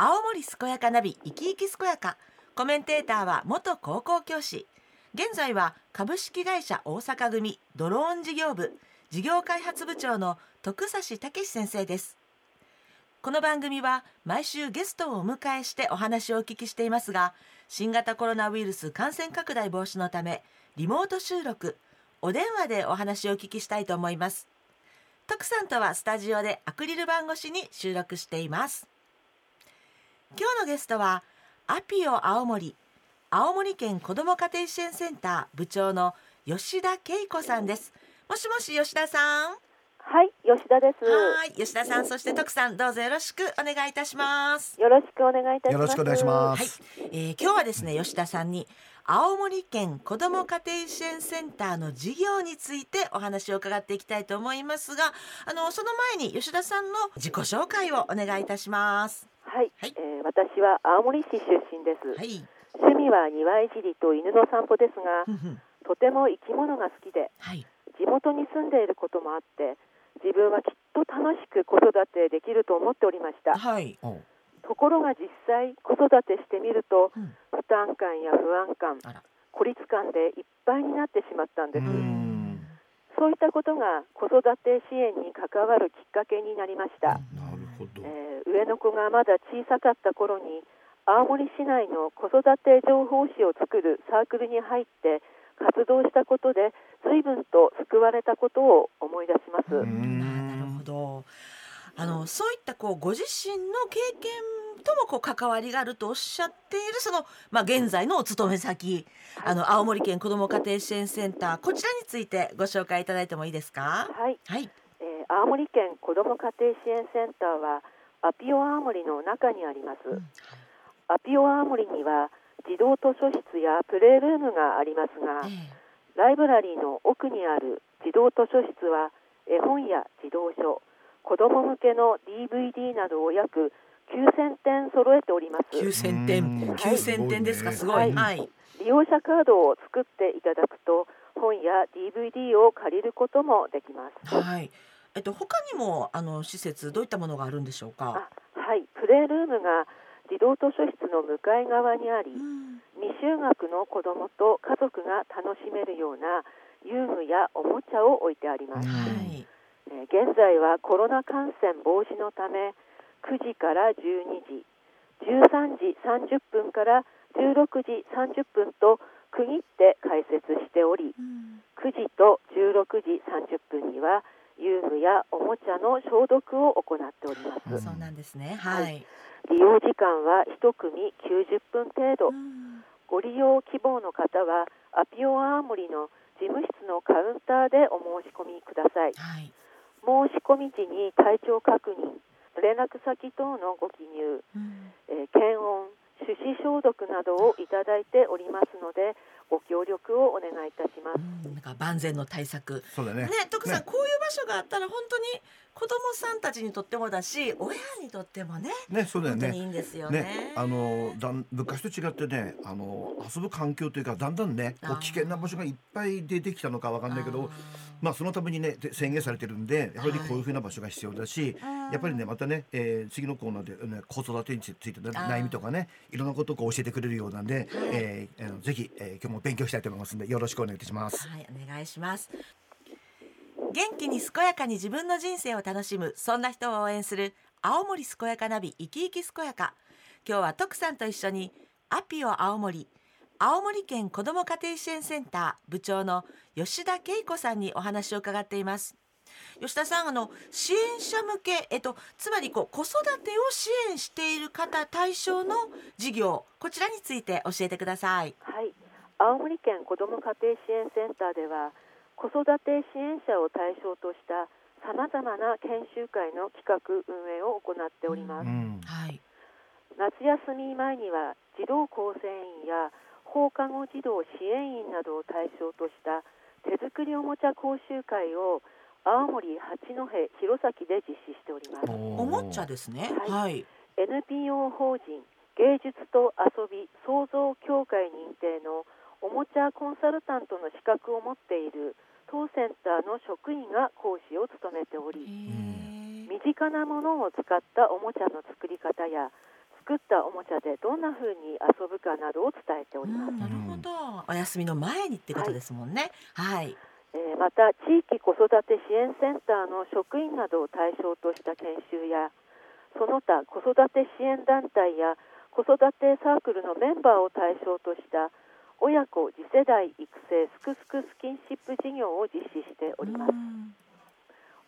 青森健やかナビ生き生き健やか。コメンテーターは元高校教師。現在は株式会社大阪組ドローン事業部事業開発部長の徳指武先生です。この番組は毎週ゲストをお迎えしてお話をお聞きしていますが新型コロナウイルス感染拡大防止のためリモート収録お電話でお話をお聞きしたいと思います。徳さんとはスタジオでアクリル板越しに収録しています。今日のゲストはアピオ青森青森県子ども家庭支援センター部長の吉田恵子さんですもしもし吉田さんはい、吉田です。はい吉田さんそして徳さんどうぞよろしくお願いいたしますよろしくお願いいたします。よろしくお願いしまはいす。、えー今日はですね吉田さんに青森県子ども家庭支援センターの事業についてお話を伺っていきたいと思いますがあのその前に吉田さんの自己紹介をお願いいたしますはい、はいえー私は青森市出身です。はい趣味は庭いじりと犬の散歩ですがとても生き物が好きで、はい地元に住んでいることもあって、自分はきっと楽しく子育てできると思っておりました。はいところが実際子育てしてみると、うん負担感や不安感孤立感でいっぱいになってしまったんです。そういったことが子育て支援に関わるきっかけになりました。なるほど。えー上の子がまだ小さかった頃に青森市内の子育て情報誌を作るサークルに入って活動したことで随分と救われたことを思い出します、なるほんど。あのそういったこうご自身の経験ともこう関わりがあるとおっしゃっているその、まあ、現在のお勤め先あの青森県子ども家庭支援センターこちらについてご紹介いただいてもいいですか？はい、はい。えー青森県子ども家庭支援センターはアピオ青森の中にあります、うん。アピオ青森には児童図書室やプレイルームがありますが、えライブラリーの奥にある児童図書室は絵本や児童書子ども向けの DVD などを約9000点揃えております。え9000点。うん。9000点ですか？すごいはい。はい。利用者カードを作っていただくと本や DVD を借りることもできます。はいえっと他にもあの施設どういったものがあるんでしょうか？あはい。プレイルームが児童図書室の向かい側にありうん。未就学の子どもと家族が楽しめるような遊具やおもちゃを置いてあります。はい。えー現在はコロナ感染防止のため9時から12時13時30分から16時30分と区切って開設しておりうん9時と16時30分には遊具やおもちゃの消毒を行っております。そうなんですね。はい。利用時間は1組90分程度。うん。ご利用希望の方はアピオアーモリの事務室のカウンターでお申し込みください。はい。申し込み時に体調確認連絡先等のご記入、うん。えー検温手指消毒などをいただいておりますのでご協力をお願いいたします。うん。なんか万全の対策。そうだね。ね、徳さん、ね。こういう場所があったら本当に子供さんたちにとってもだし親にとってもねね、そうだよね。本当にいいんですよね。ね、あのだん昔と違ってね、あの遊ぶ環境というかだんだんね、こう危険な場所がいっぱい出てきたのかわかんないけど、まあそのためにねで宣言されてるんで、やはりこういうふうな場所が必要だし、あーやっぱりねまたね、えー次のコーナーで、ね、子育てについての悩みとかね、いろんなことを教えてくれるようなんで、えーあのぜひ、えー今日も勉強したいと思いますんでよろしくお願いいたします。はい、お願いします。元気に健やかに自分の人生を楽しむそんな人を応援する青森健やかナビ生き生き健やか。今日は徳さんと一緒にアピオ青森青森県子ども家庭支援センター部長の吉田恵子さんにお話を伺っています。吉田さんあの支援者向け、えっと、つまりこう子育てを支援している方対象の事業こちらについて教えてください。はい。青森県子ども家庭支援センターでは子育て支援者を対象としたさまざまな研修会の企画運営を行っております、うん、はい、夏休み前には児童構成員や放課後児童支援員などを対象とした手作りおもちゃ講習会を青森八戸弘前で実施しております。おもちゃですね。は。はい。NPO 法人芸術と遊び創造協会認定のおもちゃコンサルタントの資格を持っている当センターの職員が講師を務めており身近なものを使ったおもちゃの作り方や作ったおもちゃでどんな風に遊ぶかなどを伝えております。なるほど。お休みの前にってことですもんね。はい。えーまた地域子育て支援センターの職員などを対象とした研修やその他子育て支援団体や子育てサークルのメンバーを対象とした親子次世代育成すくすくスキンシップ事業を実施しております。うん。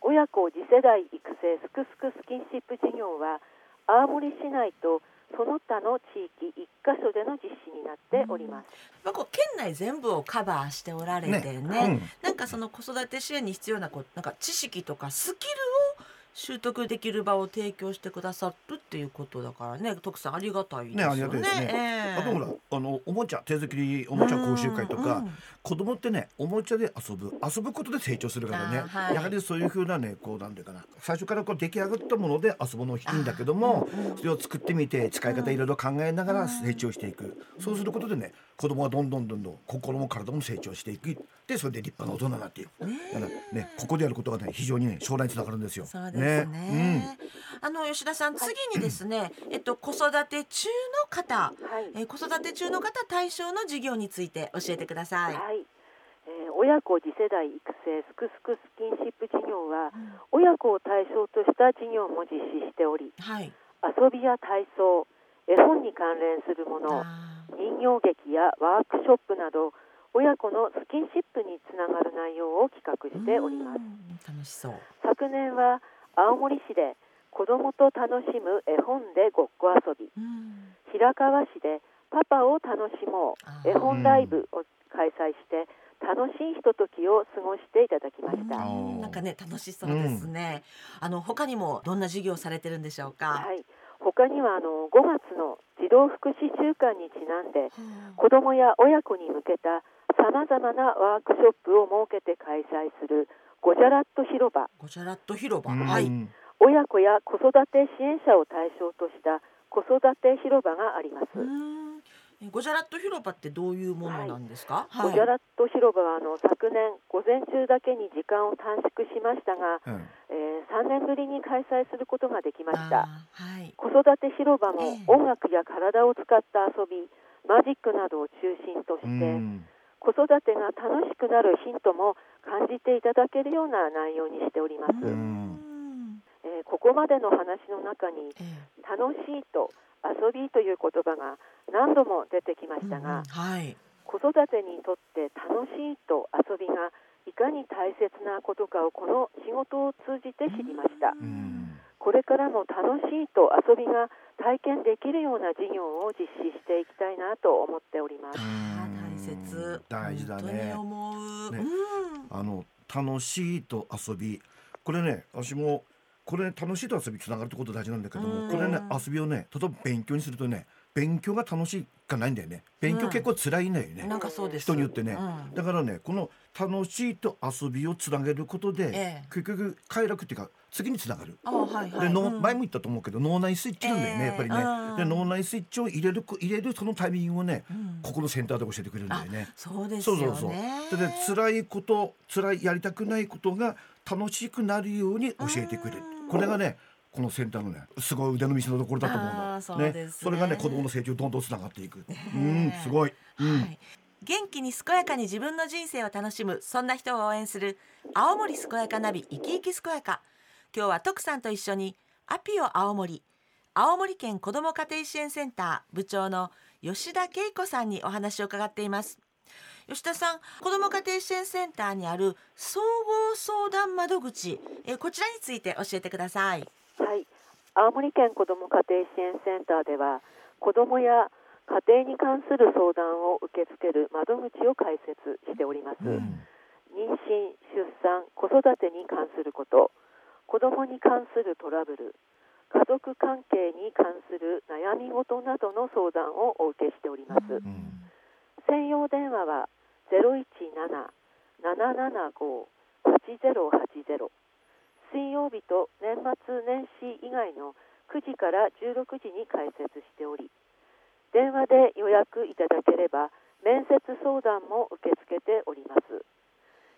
親子次世代育成すくすくスキンシップ事業は青森市内とその他の地域1カ所での実施になっております、まあ、こう県内全部をカバーしておられてねね。なんかその子育て支援に必要なこうなんか知識とかスキルを習得できる場を提供してくださるっていうことだからね。徳さんありがたいですよね。ねありがたいですね。ええ。あとほらあのおもちゃ手作りおもちゃ講習会とか、うんうん。子供ってねおもちゃで遊ぶ遊ぶことで成長するからね、はいやはりそういう風なねこうなんていうかな最初からこう出来上がったもので遊ぶのいいんだけども、それを作ってみて使い方いろいろ考えながら成長していく、そうすることでね子供はどんどんどんどん心も体も成長していくでそれで立派な大人になっていく、だからねここでやることがね非常にね将来につながるんですよ。そうですねあの吉田さん次にですね、えっと子育て中の方、はい。えー子育て中の方対象の授業について教えてください。はい、えー親子次世代育成すくすくスキンシップ事業は、親子を対象とした事業も実施しておりはい。遊びや体操絵本に関連するもの人形劇やワークショップなど親子のスキンシップにつながる内容を企画しております。うん。楽しそう。昨年は青森市で子どもと楽しむ絵本でごっこ遊び。うん。平川市でパパを楽しもう絵本ライブを開催して楽しいひとときを過ごしていただきました、うん。なんかね楽しそうですね。あの他にもどんな授業をされてるんでしょうか？はい、他にはあの5月の児童福祉週間にちなんでは子どもや親子に向けたさまざまなワークショップを設けて開催するゴジャラット広場。あゴジャラット広場。うん。はい。親子や子育て支援者を対象とした子育て広場があります、ゴジャラット広場ってどういうものなんですか？ゴジャラット広場はあの昨年午前中だけに時間を短縮しましたが、うん。えー3年ぶりに開催することができました。はい。子育て広場もええ。音楽や体を使った遊びマジックなどを中心として、うん。子育てが楽しくなるヒントも感じていただけるような内容にしております、うんえーここまでの話の中にええ楽しいと遊びという言葉が何度も出てきましたうんうんが、はい。子育てにとって楽しいと遊びがいかに大切なことかをこの仕事を通じて知りましたうんこれからも楽しいと遊びが体験できるような事業を実施していきたいなと思っております大切。大事だね本当に思う。ねうん。あの楽しいと遊びこれね私もこれ楽しいと遊びつながるってこと大事なんだけどうんもこれね遊びをね例えば勉強にするとね勉強が楽しいかないんだよね勉強結構辛いんだよね、なんかそうです。人によってねうんだからねこの楽しいと遊びをつなげることで、ええ結局快楽っていうか次につながる。あはいはい。で脳うん前も言ったと思うけど脳内スイッチなんだよね、ええやっぱりうんね。で脳内スイッチを入れる入れるそのタイミングをね、うんここのセンターで教えてくれるんだよね。そうですよそうそうそう。ね。でで辛いこと辛いやりたくないことが楽しくなるように教えてくれるうんこれがねこのセンターのねすごい腕の見せ所だと思うの。そうですね。それがね子供の成長にどんどんつながっていく、ねうんすごい、うん。はい。元気に健やかに自分の人生を楽しむそんな人を応援する青森健やかナビ生き生き健やか。今日は徳さんと一緒にアピオ青森青森県子ども家庭支援センター部長の吉田恵子さんにお話を伺っています吉田さん子ども家庭支援センターにある総合相談窓口えこちらについて教えてください。はい、青森県子ども家庭支援センターでは子どもや家庭に関する相談を受け付ける窓口を開設しております、うん。妊娠出産子育てに関すること子どもに関するトラブル家族関係に関する悩み事などの相談をお受けしております、うん専用電話は017-775-8080水曜日と年末年始以外の9時から16時に開設しており電話で予約いただければ面接相談も受け付けております。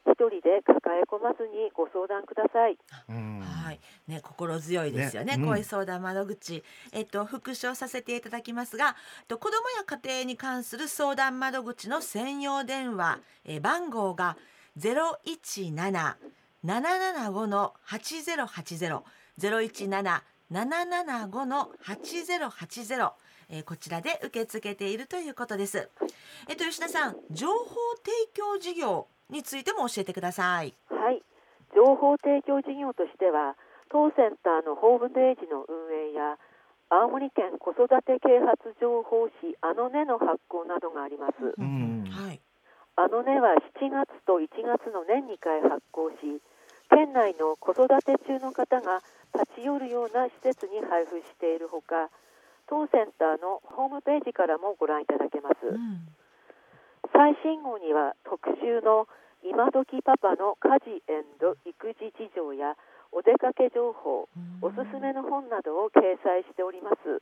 一人で抱え込まずにご相談ください。うん。はいね、心強いですよね。ねうん恋相談窓口、えっと、復唱させていただきますが。えっと子どもや家庭に関する相談窓口の専用電話、えー番号がゼロ一七七七五の八ゼロ八ゼロ、ゼロ一七七七五の八ゼロ八ゼロ。えーこちらで受け付けているということです。えっと吉田さん、情報提供事業についても教えてください。はい、情報提供事業としては当センターのホームページの運営や青森県子育て啓発情報誌あのねの発行などがあります。うんはい。あのねは7月と1月の年2回発行し県内の子育て中の方が立ち寄るような施設に配布しているほか当センターのホームページからもご覧いただけます。うん。最新号には特集の今時パパの家事育児事情やお出かけ情報、おすすめの本などを掲載しております。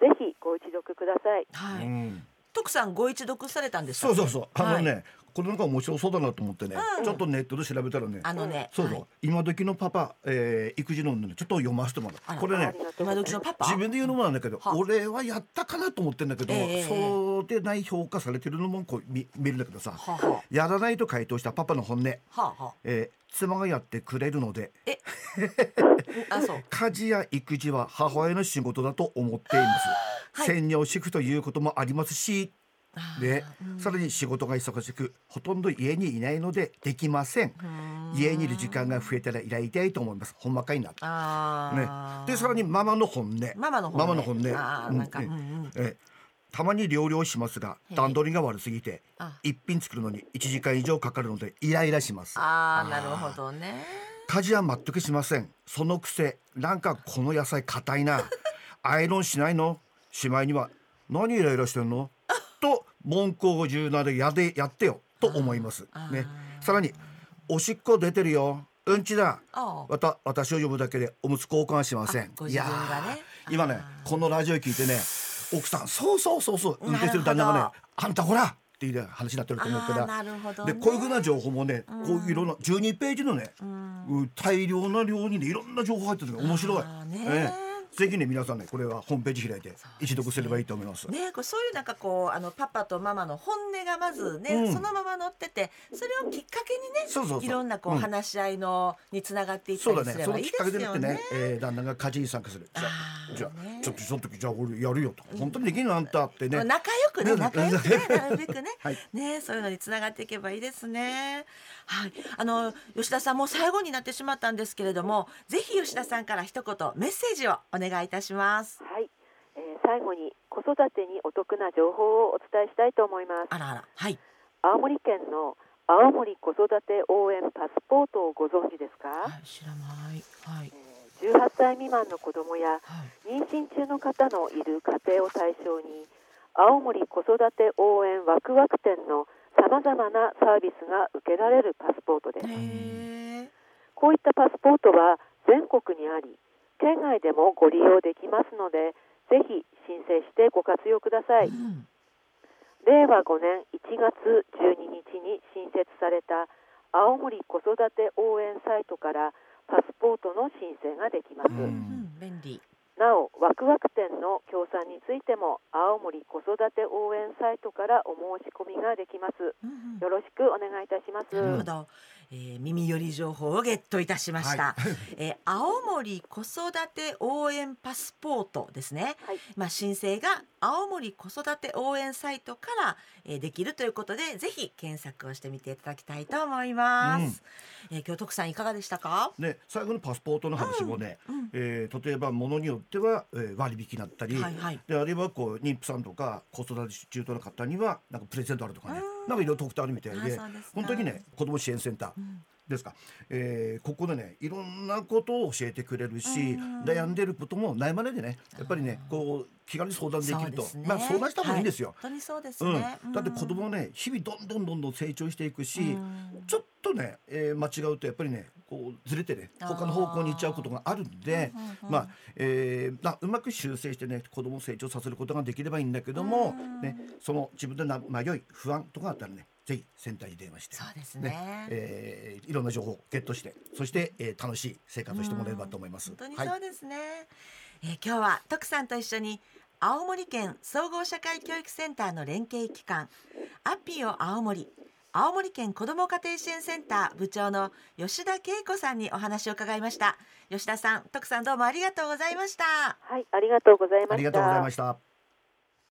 ぜひご一読ください。はい。うん徳さんご一読されたんですか？そうそうそうあのね、はいこれなんか面白そうだなと思ってね、うん。ちょっとネットで調べたらねあのね。そうそう、はい。今時のパパ、えー育児のねちょっと読ませてもらう。これね今時のパパ？自分で言うのもなんだけど、は俺はやったかなと思ってんだけど、ええそうでない評価されてるのもこう見見るんだけどさはあはやらないと回答したパパの本音、あはあ。はえー妻がやってくれるので あ。あそう。家事や育児は母親の仕事だと思っています、はい。専業主婦ということもありますしで、うん。さらに仕事が忙しくほとんど家にいないのでできません。うん。家にいる時間が増えたら依頼たいと思います。ほんまかいなね。でさらにママの本音。ママの本音。ママの本音。うん。えたまに料理をしますがええ。段取りが悪すぎてあ。一品作るのに1時間以上かかるのでイライラします。ああなるほどね。家事は全くしません。そのくせなんかこの野菜硬いな。アイロンしないの？しまいには何イライラしてんの？と文句を言うなでやでやってよと思います。ね。さらにおしっこ出てるよ。うんちだ。ああ。また私を呼ぶだけでおむつ交換しません。ね。いやー今ねこのラジオ聞いてね奥さんそうそうそうそう運転してる旦那がねあんたほらっていうね話になってると思うから。でこういうふうな情報もね、こういういろんな12ページのね、うん。うん大量な量にねいろんな情報入ってるのが面白い。ねええぜひね皆さんねこれはホームページ開いて一読すればいいと思います。ね、こうそういうなんかこうあのパパとママの本音がまずね、うん。そのまま載っててそれをきっかけにねそうそういろんなこう、うん。話し合いのにつながっていったりすればいいですよかけでなってねね。えー旦那が家事に参加する。じゃあちょっとその時じゃあ俺やるよと。本当にできるのあんたってね。仲良くねね仲良くねなるべくね、はい。ねそういうのにつながっていけばいいですね。はい、あの吉田さんもう最後になってしまったんですけれども、ぜひ吉田さんから一言メッセージをお願いいたします。はい、えー最後に子育てにお得な情報をお伝えしたいと思います。あらあら、はい。青森県の青森子育て応援パスポートをご存知ですか、はい、知らない。はい。えー18歳未満の子どもやはい。妊娠中の方のいる家庭を対象に青森子育て応援ワクワク展のさまざまなサービスが受けられるパスポートです。こういったパスポートは全国にあり県外でもご利用できますのでぜひ申請してご活用くださいうん。令和5年1月12日に新設された青森子育て応援サイトからパスポートの申請ができます、うんうん、便利。なおワクワク展の協賛についても青森子育て応援サイトからお申し込みができます。うんうん。よろしくお願いいたします、なるほど、えー、耳寄り情報をゲットいたしました、は えー青森子育て応援パスポートですね、はい。まあ、申請が青森子育て応援サイトから、えーできるということでぜひ検索をしてみていただきたいと思います、えー今日徳さんいかがでしたか、ね最後のパスポートの話もね、うん。えー例えばものによっては、えー割引になったり、はいはい。であるいはこう妊婦さんとか子育て中途の方にはなんかプレゼントあるとかね。うん。なんかいろいろ特典あるみたいで本当にね子ども支援センター、んですか、えーここでねいろんなことを教えてくれるし、うん。悩んでることも悩まないでねやっぱりねこう気軽に相談できると、ね。まあ相談した方がいいんですよ。はい。本当にそうですうん。ね、だって子供はね日々どんどんどんどん成長していくし、うん。ちょっとね、えー間違うとやっぱりねこうずれてね他の方向に行っちゃうことがあるんでまあ、えーなうまく修正してね子供を成長させることができればいいんだけども、うん。ね、その自分でな迷い不安とかあったらねぜひセンターに電話してそうですねえーいろんな情報をゲットしてそして、えー楽しい生活をしてもらえればと思います。本当にはいそうですね、えー今日は徳さんと一緒に青森県総合社会教育センターの連携機関アピオ青森青森県子ども家庭支援センター部長の吉田恵子さんにお話を伺いました吉田さん徳さんどうもありがとうございましたはい、ありがとうございました。ありがとうございました。